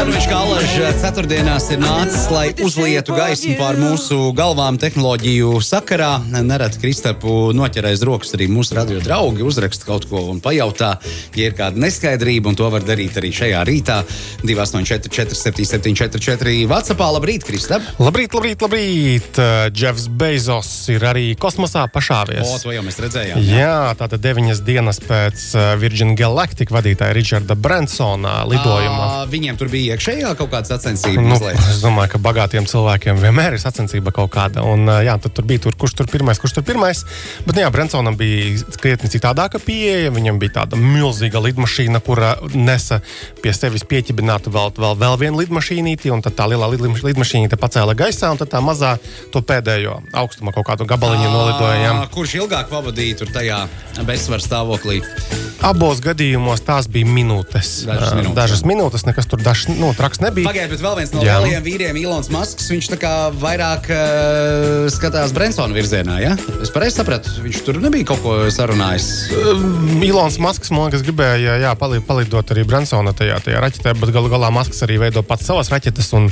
Sarunš Kalaž ceturtdienās ir nācis, lai uzlietu gaismu pār mūsu galvām tehnoloģiju sakarā. Nereti Kristapu noķerēs rokas arī mūsu radio draugi, uzraksta kaut ko un pajautā, ja ir kāda neskaidrība, un to var darīt arī šajā rītā. 284, 477, 44, Vācijā. Labrīt, Kristap! Labrīt, labrīt, labrīt! Džefs Bezos ir arī kosmosā pašāvies. O, to jau mēs redzējām. Jā, jā tātad deviņas dienas pēc Virgin Galactic vadītāja Richarda Bransona lidojuma. À, viņiem tur bija iekšējā kaut kāda sacensība. Nu, mazliet. es domāju, ka bagātiem cilvēkiem vienmēr ir sacensība kaut kāda. Un, jā, tad tur bija tur, kurš tur pirmais, kurš tur pirmais. Bet, nu jā, Bransonam bija krietni citādāka pieeja. Viņam bija tāda milzīga lidmašīna, kura nesa pie sevis pieķibinātu vēl, vēl, vēl vienu lidmašīnīti. Un tad tā lielā lidmašīnīte pacēla gaisā, un tad tā mazā to pēdējo augstuma kaut kādu gabaliņu nolidojām. Kurš ilgāk pavadīja tur tajā bezsvaru stāvoklī? Abos gadījumos tās bija minūtes. Dažas minūtes. Dažas minūtes nekas tur dažs, nu, traks nebija. Pagaidiet, bet vēl viens no lielajiem vīriem, Ilons Masks, viņš tā kā vairāk uh, skatās Brensona virzienā. Ja? Es pareizi sapratu, viņš tur nebija kaut ko sarunājis. Um, Ilons Masks, man liekas, gribēja jā, palī- palidot arī Bransona tajā, tajā raķetē, bet galu galā Masks arī veido pats savas raķetes un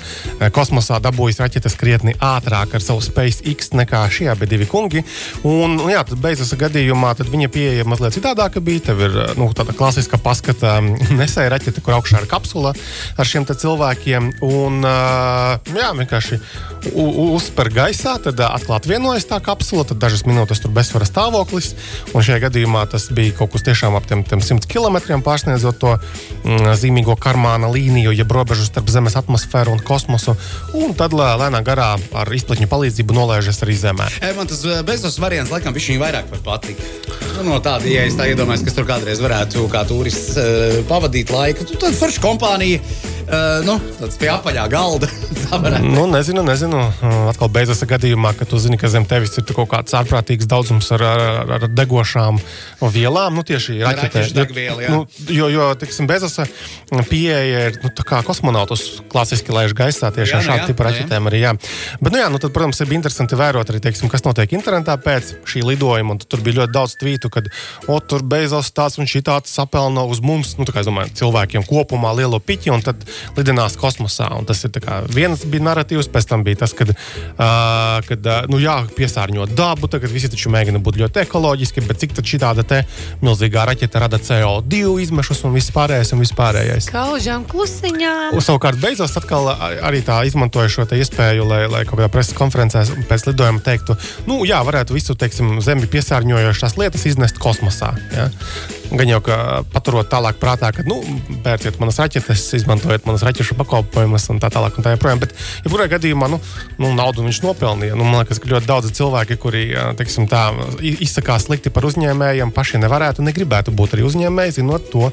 kosmosā dabūjis raķetes krietni ātrāk ar savu SpaceX nekā šie abi divi kungi. Un, un jā, tad beidzas gadījumā tad viņa pieeja mazliet citādāka bija. Tev ir nu, tāda klasiska paskata mm, nesēja raķete, kur augšā ir kapsula ar šiem cilvēkiem. Un, jā, vienkārši uzspēr gaisā, tad uh, atklāt vienojas tā kapsula, tad dažas minūtes tur bezsvara stāvoklis. Un šajā gadījumā tas bija kaut kas tiešām ap tiem, tiem 100 km pārsniedzot to mm, zīmīgo karmāna līniju, jeb robežu starp Zemes atmosfēru un kosmosu. Un tad lē- lēnā garā ar izplatņu palīdzību nolaižas arī Zemē. E, man tas bezos variants laikam viņš vairāk pat patīk. Nu, no tāda, ja es tā iedomājos, kas tur kādreiz varētu kā turists uh, pavadīt laiku, tad tāda forša kompānija, uh, nu, tāds pie apaļā galda. Nu, nezinu, nezinu. Atkal beidzas gadījumā, ka tu zini, ka zem tevis ir kaut kāds ārprātīgs daudzums ar, ar, ar degošām vielām. Nu, tieši. Raķešu degviela, jā. Nu, jo, jo teiksim, bezas pieeja ir nu, kā kosmonautus klasiski laiž gaisā tieši Jā, ar nu šādu tipu nu raķetēm arī. Jā. Bet, nu, jā, nu, tad, protams, ir interesanti vērot arī, teiksim, kas notiek internetā pēc šī lidojuma. Tur bija ļoti daudz tvītu, kad o, tur beidzās tāds un šī tāds sapelna uz mums, nu, kā domāju, cilvēkiem kopumā lielo piķi un tad lidinās kosmosā. Un tas ir kā viens bija narratīvs, pēc tam bija tas, kad, uh, kad uh, nu, jā, piesārņot dabu, tagad visi taču mēģina būt ļoti ekoloģiski, bet cik tad šī tāda te milzīgā raķete rada CO2 izmešus un viss pārējais un viss pārējais. Kaužām klusiņā. Un, savukārt, beidzot, atkal arī tā izmantoja šo iespēju, lai, lai kaut kādā preses konferencē pēc lidojuma teiktu, nu, jā, varētu visu, teiksim, zemi piesārņojošās lietas iznest kosmosā. Ja? Gan jau, ka paturot tālāk prātā, ka, nu, pērciet manas raķetes, izmantojiet manas raķešu pakalpojumus un tā tālāk un tā joprojām. Bet, ja kurā gadījumā, nu, nu naudu viņš nopelnīja. Nu, man liekas, ka ļoti daudzi cilvēki, kuri, teiksim, tā, izsakās slikti par uzņēmējiem, paši nevarētu, negribētu būt arī uzņēmēji, zinot to,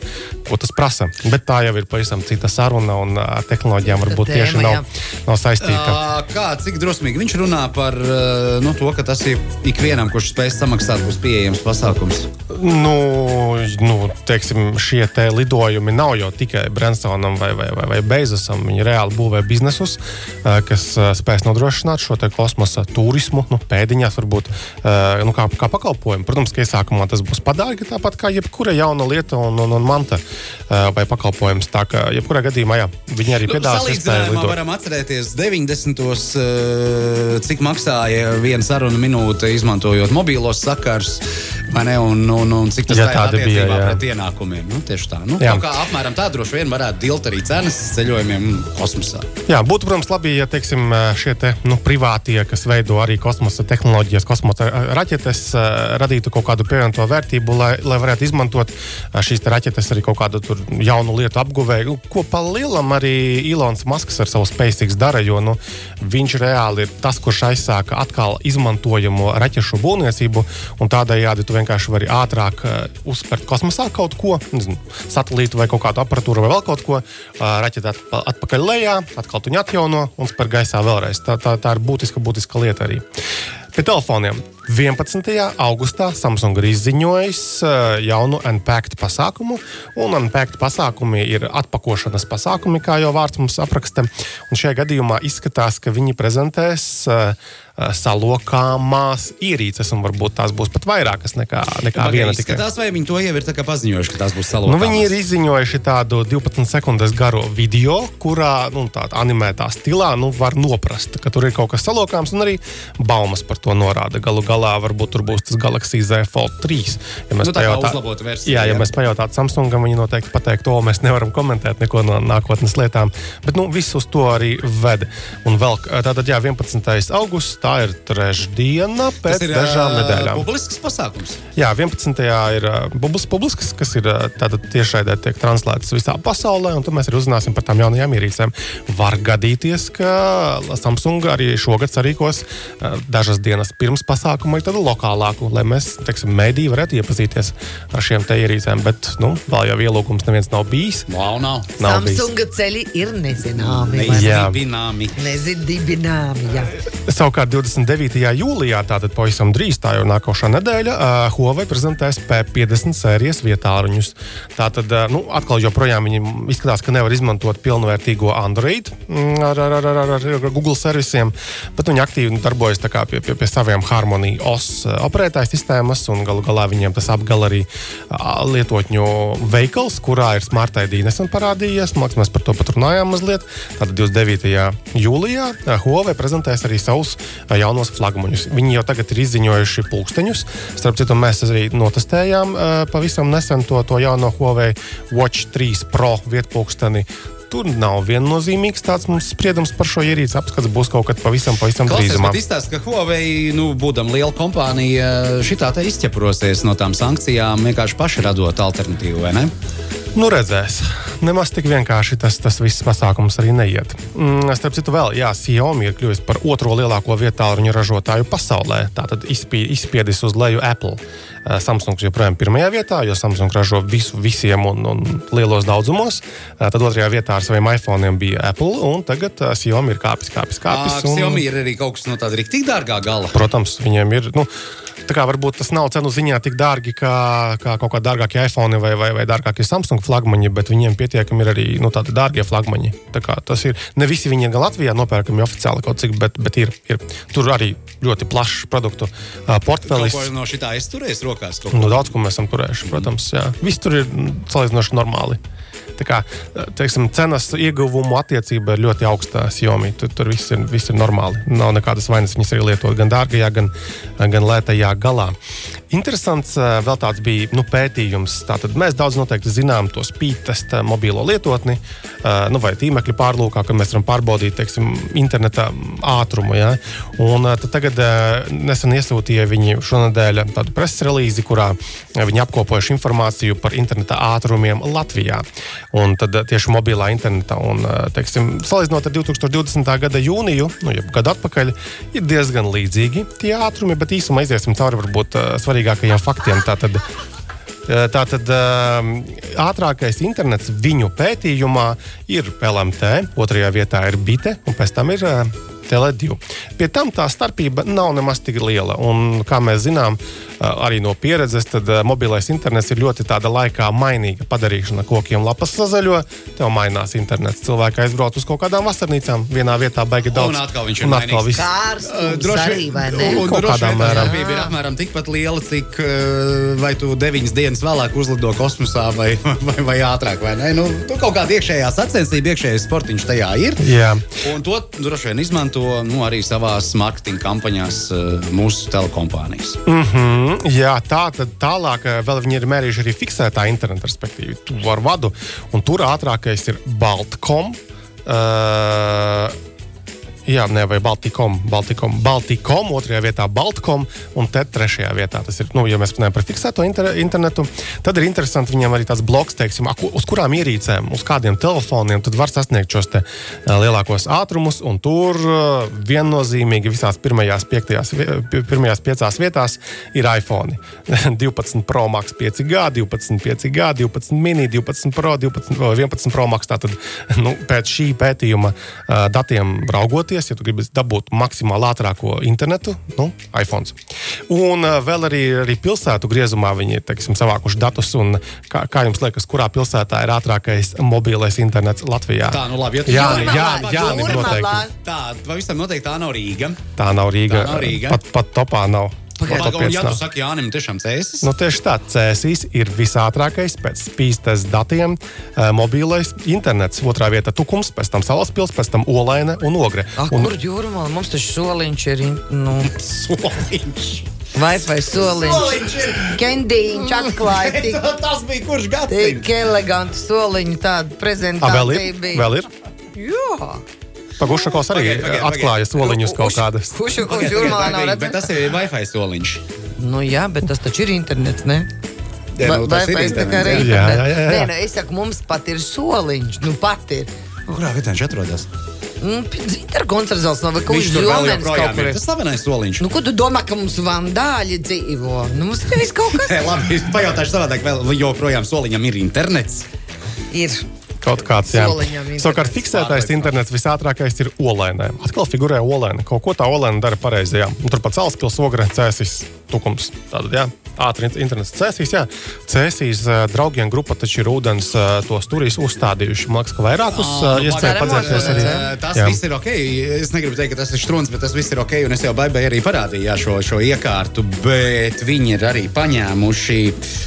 ko tas prasa. Bet tā jau ir pavisam cita saruna un tehnoloģijām varbūt Cita tieši tēma, nav, nav saistīta. Kā, cik drosmīgi viņš runā par nu, to, ka tas ir ikvienam, kurš spēj samaksāt, būs pieejams pasākums. Nu, nu, teiksim, šie te lidojumi nav jau tikai Bransonam vai, vai, vai, vai Bezosam. Viņi reāli būvē biznesus, kas spēs nodrošināt šo kosmosa turismu, nu, pēdiņās, varbūt nu, kā, kā pakalpojumu. Protams, ka iesākumā tas būs padārgi, tāpat kā jebkura jauna lieta un, un, un manta vai pakalpojums. Tā kā jebkurā gadījumā jā, viņi arī piedāvās iespēju Salīdzinājumā lidot. varam atcerēties 90. Uh, cik maksāja viena saruna minūte, izmantojot mobilos sakars. vai Ne, un, un, un cik tas tā tāda bija, attiecībā jā. pret ienākumiem. Nu, tieši tā. Nu, Jā. kā apmēram tā droši vien varētu dilt arī cenas ceļojumiem kosmosā. Jā, būtu, protams, labi, ja teiksim, šie te, nu, privātie, kas veido arī kosmosa tehnoloģijas, kosmosa raķetes, radītu kaut kādu pievienoto vērtību, lai, lai varētu izmantot šīs te raķetes arī kaut kādu jaunu lietu apguvēju. Ko pa lielam arī Ilons Masks ar savu SpaceX dara, jo nu, viņš reāli ir tas, kurš aizsāka atkal izmantojamu raķešu būvniecību, un tādējādi tu vienkārši vari ātrāk uzspērt kosmosā kaut ko, nezinu, satelītu vai kaut kādu aparatūru vai vēl kaut ko, atpa, atpakaļ lejā, atkal tu viņu atjauno un spēr gaisā vēlreiz. Tā, tā, tā ir būtiska, būtiska lieta arī. Pie telefoniem. 11. augustā Samsung ir izziņojis jaunu Unpacked pasākumu, un Unpacked pasākumi ir atpakošanas pasākumi, kā jau vārds mums apraksta. Un šajā gadījumā izskatās, ka viņi prezentēs uh, salokāmās ierīces, un varbūt tās būs pat vairākas nekā, nekā Pagaid, viena. Tikai tās, vai viņi to jau ir paziņojuši, ka tās būs salokāmās? Nu, viņi ir izziņojuši tādu 12 sekundes garu video, kurā nu, tādā animētā stilā nu, var noprast, ka tur ir kaut kas salokāms, un arī baumas par to norāda. Galu galā varbūt tur būs tas Galaxy Z Fold 3. Ja mēs nu, pajautā... versiju, jā, ja jā. mēs pajautātu Samsungam, viņi noteikti pateiks, to mēs nevaram komentēt neko no nākotnes lietām. Bet nu, viss uz to arī ved. Un vēl tātad, jā, 11. augusts tā ir trešdiena pēc ir, dažām nedēļām. Publisks pasākums. Jā, 11. ir uh, publisks, kas ir tiešraidē tiek translēts visā pasaulē, un tad mēs arī uzzināsim par tām jaunajām ierīcēm. Var gadīties, ka Samsung arī šogad sarīkos dažas dienas pirms pasākuma ir tādu lokālāku, lai mēs, teiksim, mēdī varētu iepazīties ar šiem te ierīcēm, bet, nu, vēl jau ielūgums neviens nav bijis. Wow, nav. nav Samsunga bijis. ceļi ir nezināmi. Nezidibināmi. Nezidibināmi, jā. Savukārt 29. jūlijā, tātad pavisam drīz, tā jau nākošā nedēļa, uh, Huawei prezentēs P50 sērijas vietāluņus. Tātad, uh, nu, atkal joprojām viņi izskatās, ka nevar izmantot pilnvērtīgo Android ar, ar, ar, ar, ar Google servisiem, bet viņi aktīvi darbojas pie, pie, pie saviem Harmony OS operētāju sistēmas, un galu galā viņiem tas apgal arī uh, lietotņu veikals, kurā ir Smart ID nesen parādījies. Mākslinieks mēs par to pat runājām mazliet. Tātad 29. jūlijā Huawei prezentēs arī savus jaunos flagmaņus. Viņi jau tagad ir izziņojuši pulksteņus. Starp citu, mēs arī notestējām uh, pavisam nesen to, to jauno Huawei Watch 3 Pro vietpulksteni. Tur nav viennozīmīgs tāds mums spriedums par šo ierīci. Apskats būs kaut kad pavisam, pavisam drīzumā. Tas izstāsta, ka Huawei, nu, būdam liela kompānija, šitā te izķeprosies no tām sankcijām, vienkārši paši radot alternatīvu, vai ne? Nu, redzēs. Nemaz tik vienkārši tas, tas viss pasākums arī neiet. Mm, starp citu, vēl, jā, Xiaomi ir kļuvis par otro lielāko vietālu ražotāju pasaulē. Tātad izpie, izspiedis uz leju Apple. Uh, Samsung joprojām pirmajā vietā, jo Samsung ražo visu visiem un, un lielos daudzumos. Uh, tad otrajā vietā ar saviem iPhone bija Apple, un tagad uh, Xiaomi ir kāpis, kāpis, kāpis. Un... Xiaomi ir arī kaut kas no tāda rīktīgi dārgā gala. Protams, viņiem ir. Nu, Tā kā varbūt tas nav cenu ziņā tik dārgi kā, kā kaut kādi dārgākie iPhone vai, vai, vai dārgākie Samsung flagmaņi, bet viņiem pietiekami ir arī nu, tādi dārgie flagmaņi. Tā tas ir. Ne visi viņi gan Latvijā nopērkami oficiāli kaut cik, bet, bet ir, ir tur arī ļoti plašs produktu uh, portfelis. Ko no šī tā es turēju rokās? Nu, daudz ko mēs esam turējuši, protams. Jā. Viss tur ir salīdzinoši normāli. Tā kā teiksim, cenas ieguvumu attiecība ir ļoti augsta Xiaomi. Tur, tur viss, ir, viss ir normāli. Nav nekādas vainas. Viņas arī lietot gan dārgajā, gan, gan lētajā galā. Interesants vēl tāds bija nu, pētījums. Tātad mēs daudz noteikti zinām to spīdtestu mobilo lietotni nu, vai tīmekļa pārlūkā, kad mēs varam pārbaudīt teiksim, interneta ātrumu. Ja? Un, tagad nesen iesūtīja viņi šonadēļ tādu preses relīzi, kurā viņi apkopojuši informāciju par interneta ātrumiem Latvijā un tad eh, tieši mobilā internetā. Un, eh, teiksim, salīdzinot ar 2020. gada jūniju, nu, jau gadu atpakaļ, ir diezgan līdzīgi tie ātrumi, bet īsumā iziesim cauri varbūt eh, svarīgākajiem faktiem. Tātad, Tātad ātrākais internets viņu pētījumā ir LMT, otrajā vietā ir Bite, un pēc tam ir Tele2. Pie tam tā starpība nav nemaz tik liela. Un, kā mēs zinām, arī no pieredzes, tad mobilais internets ir ļoti tāda laikā mainīga padarīšana. Kokiem lapas sazaļo, tev mainās internets. Cilvēki aizbrauc uz kaut kādām vasarnīcām, vienā vietā baigi daudz. Un atkal viņš ir un atkal viss. Kārstums droši, arī, vai ne? Un, kaut kādā mērā. Starpība ir apmēram tikpat liela, cik vai tu deviņas dienas vēlāk uzlido kosmosā vai, vai, vai ātrāk, vai ne? Nu, tu kaut kāda iekšējā sacensība, iekšējais sportiņš tajā ir. Jā. Un to droši vien izmanto nu, arī savās marketinga kampaņās mūsu telekompānijas. Mm -hmm. Mm, jā, tā tad tālāk eh, vēl viņi ir mērījuši arī fiksētā interneta, respektīvi, ar vadu. Un tur ātrākais ir Baltcom. Uh, Jā, ne, vai Baltikom, Baltikom, Baltikom, otrajā vietā Baltkom, un te trešajā vietā tas ir, nu, ja mēs runājam par fiksēto inter, internetu, tad ir interesanti viņam arī tāds bloks, teiksim, uz kurām ierīcēm, uz kādiem telefoniem tad var sasniegt šos te lielākos ātrumus, un tur viennozīmīgi visās pirmajās, piektajās, pirmajās piecās vietās ir iPhone. 12 Pro Max 5G, 12 5G, 12 mini, 12 Pro, 12, 11 Pro Max. Tātad, nu, pēc šī pētījuma datiem raugoties, darboties, ja tu gribi dabūt maksimāli ātrāko internetu, nu, iPhone. Un uh, vēl arī, arī pilsētu griezumā viņi teiksim, savākuši datus. Kā, kā jums liekas, kurā pilsētā ir ātrākais mobilais internets Latvijā? Tā, nu labi, ja Jā, Jūrmalā, jā, jā, Jūrmalā. noteikti. Tā, pavisam noteikti tā nav Rīga. Tā nav Rīga. Tā nav Rīga. Pat, pat topā nav. Pagaid. Top Un, pieci ja tu nav. saki, Jānis, tiešām cēsis. Nu, tieši tā, Cēsīs ir visātrākais pēc spīstes datiem uh, mobilais internets. Otrā vieta - Tukums, pēc tam Salaspils, pēc tam Olaine un Ogre. Ah, un, kur jūrmā? Mums taču soliņš ir. in- Nu, Soliņš. Wi-Fi soliņš. Kendīņš atklāja tik, Tas bija kurš tik gadsimts? elegantu soliņu tādu A, vēl ir? bija. Vēl ir? Jā. Pagušakos arī Pagaid, pagaid, atklāja soliņus kaut kādas. Kurš jūrmā nav pagaid, Bet tas ir Wi-Fi soliņš. Nu jā, bet tas taču ir internets, ne? Jā, nu, tas ir internets, jā. Jā, jā, jā. Nē, nu, es saku, mums pat ir soliņš. Nu, pat ir. Kurā vietā viņš atrodas? Nu, Interkoncertzāls nav kaut kas vēl jomens kaut kur. Tas slavenais soliņš. Nu, ko tu domā, ka mums vandāļi dzīvo? Nu, mums ir viss kaut kas labi, pajautāšu savādāk, vai joprojām soliņam ir internets. ir. Kaut kāds, jā. Savukārt, fiksētais internets visātrākais ir olainē. Atkal figurē olaina. Kaut ko tā olaina dara pareizi. jā. Un Turpat Salaspils, Ogre, Cēsis, Tukums. Tātad, jā. Ātri internets cēsīs, jā. Cēsīs draugiem grupa taču ir ūdens tos turīs uzstādījuši. Man liekas, ka vairākus nu, iespēju padzēties arī. jā. Tas Jā. viss ir ok. Es negribu teikt, ka tas ir strūns, bet tas viss ir ok. Un es jau baigai arī parādīju jā, šo, šo iekārtu. Bet viņi ir arī paņēmuši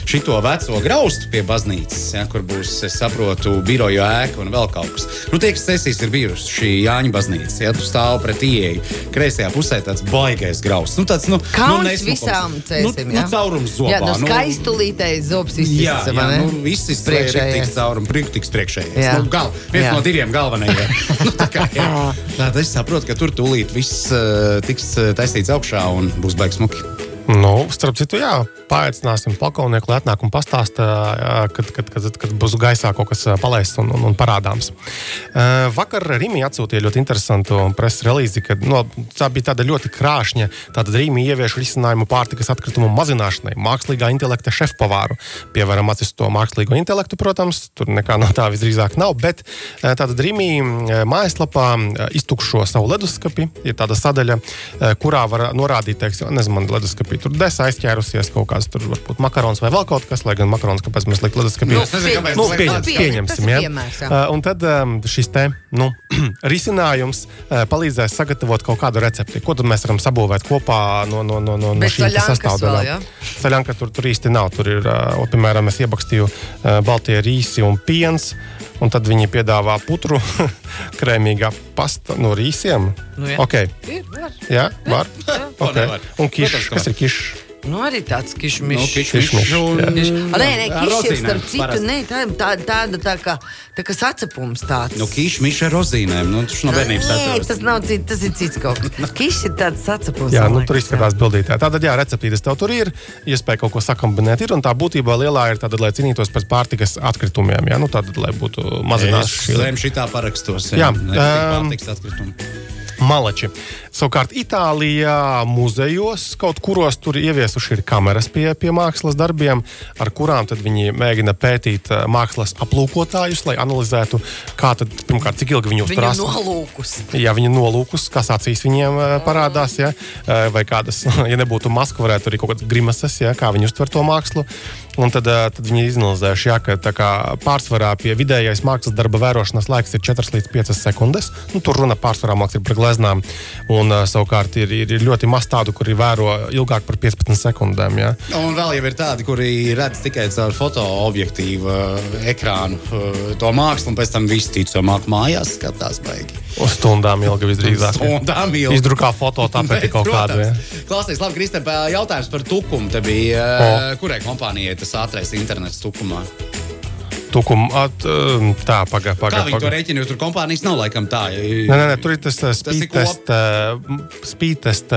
šo veco graustu pie baznīcas, jā, kur būs, es saprotu, biroju ēka un vēl kaut kas. Nu, tie, kas sesijas ir bijusi šī Jāņa baznīca, ja tu stāv pret ieeju, kreisajā pusē tāds baigais grausts. Nu, tāds, nu, Kauns nu, nesmukums. visām cēsim, Nu, nu, jā? Caurums zobā. Jā, no skaistulītēji zobs Jā, izsaka, jā vai ne? nu, viss ir priekšējais. Priekšējais. Caur un priekšējais. Jā. Nu, gal, viens Jā. no diviem galvenajiem. nu, tā kā, jā. Tātad es saprotu, ka tur tūlīt viss uh, tiks uh, taisīts augšā un būs baigs smuki. Nu, starp citu, jā, paaicināsim pakalnieku, lai atnāk un pastāsta, kad, kad, kad, kad būs gaisā kaut kas palaists un, un, un parādāms. Vakar Rīgā atsūtīja ļoti interesantu preses relīzi, kad no, tā bija tāda ļoti krāšņa. Tātad Rīgā ievieš risinājumu pārtikas atkritumu mazināšanai, mākslīgā intelekta šefpavāru. Pievēram acis to mākslīgo intelektu, protams, tur nekā no tā visdrīzāk nav, bet tātad Rīgā mājaslapā iztukšo savu leduskapi. Ir tāda sadaļa, kurā var norādīt, teiksim, nezinu, man leduskapī tur desa aizķērusies kaut kāds tur varbūt makarons vai vēl kaut kas, lai gan makarons, kāpēc mēs liekam leduskapī. Nu, es nezinu, kāpēc Nu, tas liek pieņem, klāt. pieņemsim, ja? piemērs, jā. Uh, un tad um, šis te, nu, risinājums uh, palīdzēs sagatavot kaut kādu recepti. Ko tad mēs varam sabūvēt kopā no, no, no, no, no šīm sastāvdaļām? Saļanka tur, tur īsti nav. Tur ir, uh, piemēram, es iebakstīju uh, baltie rīsi un piens. Un tad viņi piedāvā putru, krēmīgā pasta no rīsiem. Nu, jā. okay. Ir, var. Jā, var. Ko Okay. nevar? Un kišs, kas var. ir kišs? Nu, arī tāds Nu, kišmišs. kišmišs Kišmišs, jā. A, Nē, nē, rozīnēm starp citu, nē, tā, tā, tāda tā kā, tā kā sacepums tāds. Nu, kīšs miša ar rozīnēm. Nu, tas no bērnības Nē, atceros. tas nav cits, tas ir cits kaut kas. Kišs ir tāds sacepums. Jā, nu, tur izskatās bildītē. Tātad, jā, receptītes tev tur ir. Iespēja kaut ko sakombinēt. Ir, un tā būtībā lielā ir tāda, lai cīnītos pret pārtikas atkritumiem. Jā, nu, tātad, lai būtu mazināts Es šitā parakstos. Jā, tikai um, pārtiks atkritumi. malači. Savukārt, Itālijā muzejos kaut kuros tur ieviesuši ir kameras pie, pie mākslas darbiem, ar kurām viņi mēģina pētīt eh, mākslas aplūkotājus, lai analizētu, tad, pirmkārt, cik ilgi viņi Viņu uzturās. nolūkus. Ja viņi nolūkus, kas acīs viņiem uh, parādās, ja, uh, vai kādas, ja nebūtu maska, varētu arī kaut kādas grimases, ja, kā viņi uztver to mākslu. Un tad, tad viņi izanalizējuši, ja, ka kā pārsvarā pie vidējais mākslas darba vērošanas laiks ir 4 līdz 5 sekundes. Nu, tur runa pārsvarā mākslas ir par gleznām. Un uh, savukārt ir, ir, ir ļoti maz tādu, kuri vēro ilgāk par 15 sekundēm. Ja. Un vēl jau ir tādi, kuri redz tikai caur fotoobjektīvu uh, ekrānu uh, to mākslu, un pēc tam viss ticamāk mājās skatās baigi. Uz stundām ilgi visdrīzāk. Stundām ilgi. Izdrukā foto tāpēc kaut kādu. Ja. Klausies, labi, Kristēn, jautājums par tukumu. Te bija, uh, kurai kompānijai tas ātrais internets tukumā? Tukum, at, tā, pagaidi, Kā pagaidi. viņi to rēķina, tur kompānijas nav laikam tā. Nē, nē, nē, tur ir tas spīdtest, spīdtest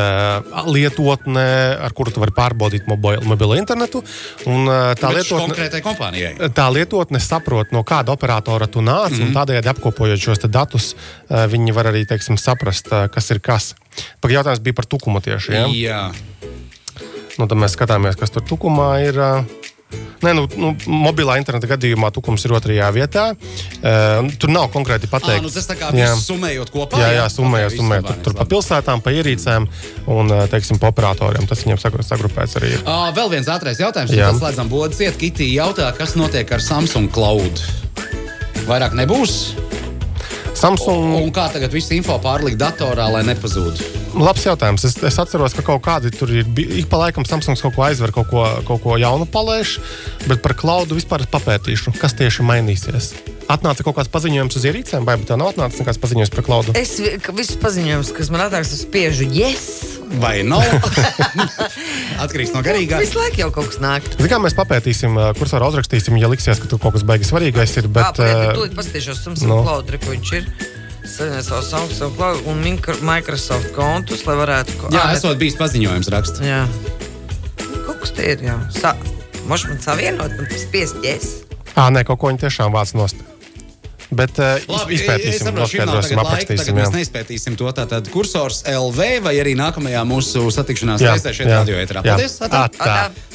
lietotne, ar kuru tu vari pārbaudīt mobilo, mobilo internetu. Un, tā, lietotne, tā lietotne saprot, no kāda operatora tu nāc, mm. un tādējādi apkopojot šos datus, viņi var arī teiksim, saprast, kas ir kas. Pagaidām, jautājums bija par tukumu tieši. Ja? Jā. Nu, tad mēs skatāmies, kas tur tukumā ir. ā. Nē, nu, nu, mobilā interneta gadījumā tukums ir otrajā vietā. Uh, tur nav konkrēti À, pateikts. nu tas tā kā Jā. summējot kopā. Jā, jā, summējot, Ok, summējot. viss Tur, tur pa pilsētām, pa ierīcēm un, uh, teiksim, pa operatoriem. Tas viņiem sagru- sagrupēts arī. ir. Uh, vēl viens ātrais jautājums. Jā. Tad slēdzam bodas iet. Kitī jautā, kas notiek ar Samsung Cloud? Vairāk nebūs. Samsung Un kā tagad visu info pārlikt datorā, lai nepazūd? Labs jautājums. Es, es atceros, ka kaut kādi tur ir. Ik pa laikam Samsungs kaut ko aizver, kaut ko, kaut ko jaunu palaiž, bet par klaudu vispār papētīšu, kas tieši mainīsies. Atnāca kaut kāds paziņojums uz ierīcēm, vai tā nav atnācis nekāds paziņojums par klaudu? Es visus paziņojumus, kas man atnāks, spiežu yes. Vai nav? Atkarīgs no garīgā. Visu laiku jau kaut kas nāk. Zini, kā mēs papētīsim, uh, kursā uzrakstīsim, ja liksies, ka tur kaut kas beigas svarīgais ir. Bet, Bet, Jā, uh, bet tūlīt paskatīšos, Samsung nu. Cloud, re, ko viņš ir. Savienot savu Samsung Cloud un Microsoft kontus, lai varētu... ko- Jā, Ā, esot bijis paziņojums raksts. Jā. Kaut kas te ir, jā. Sa Moš man savienot, man spiest yes. ā, nē, kaut ko viņi tiešām vāc nost. Bet uh, Labi, izpētīsim, noskaidrosim, aprakstīsim. Mēs neizpētīsim to. Tātad kursors LV vai arī nākamajā mūsu satikšanās reizē šeit radio ēterā. Paldies! Atā. Atā. Atā.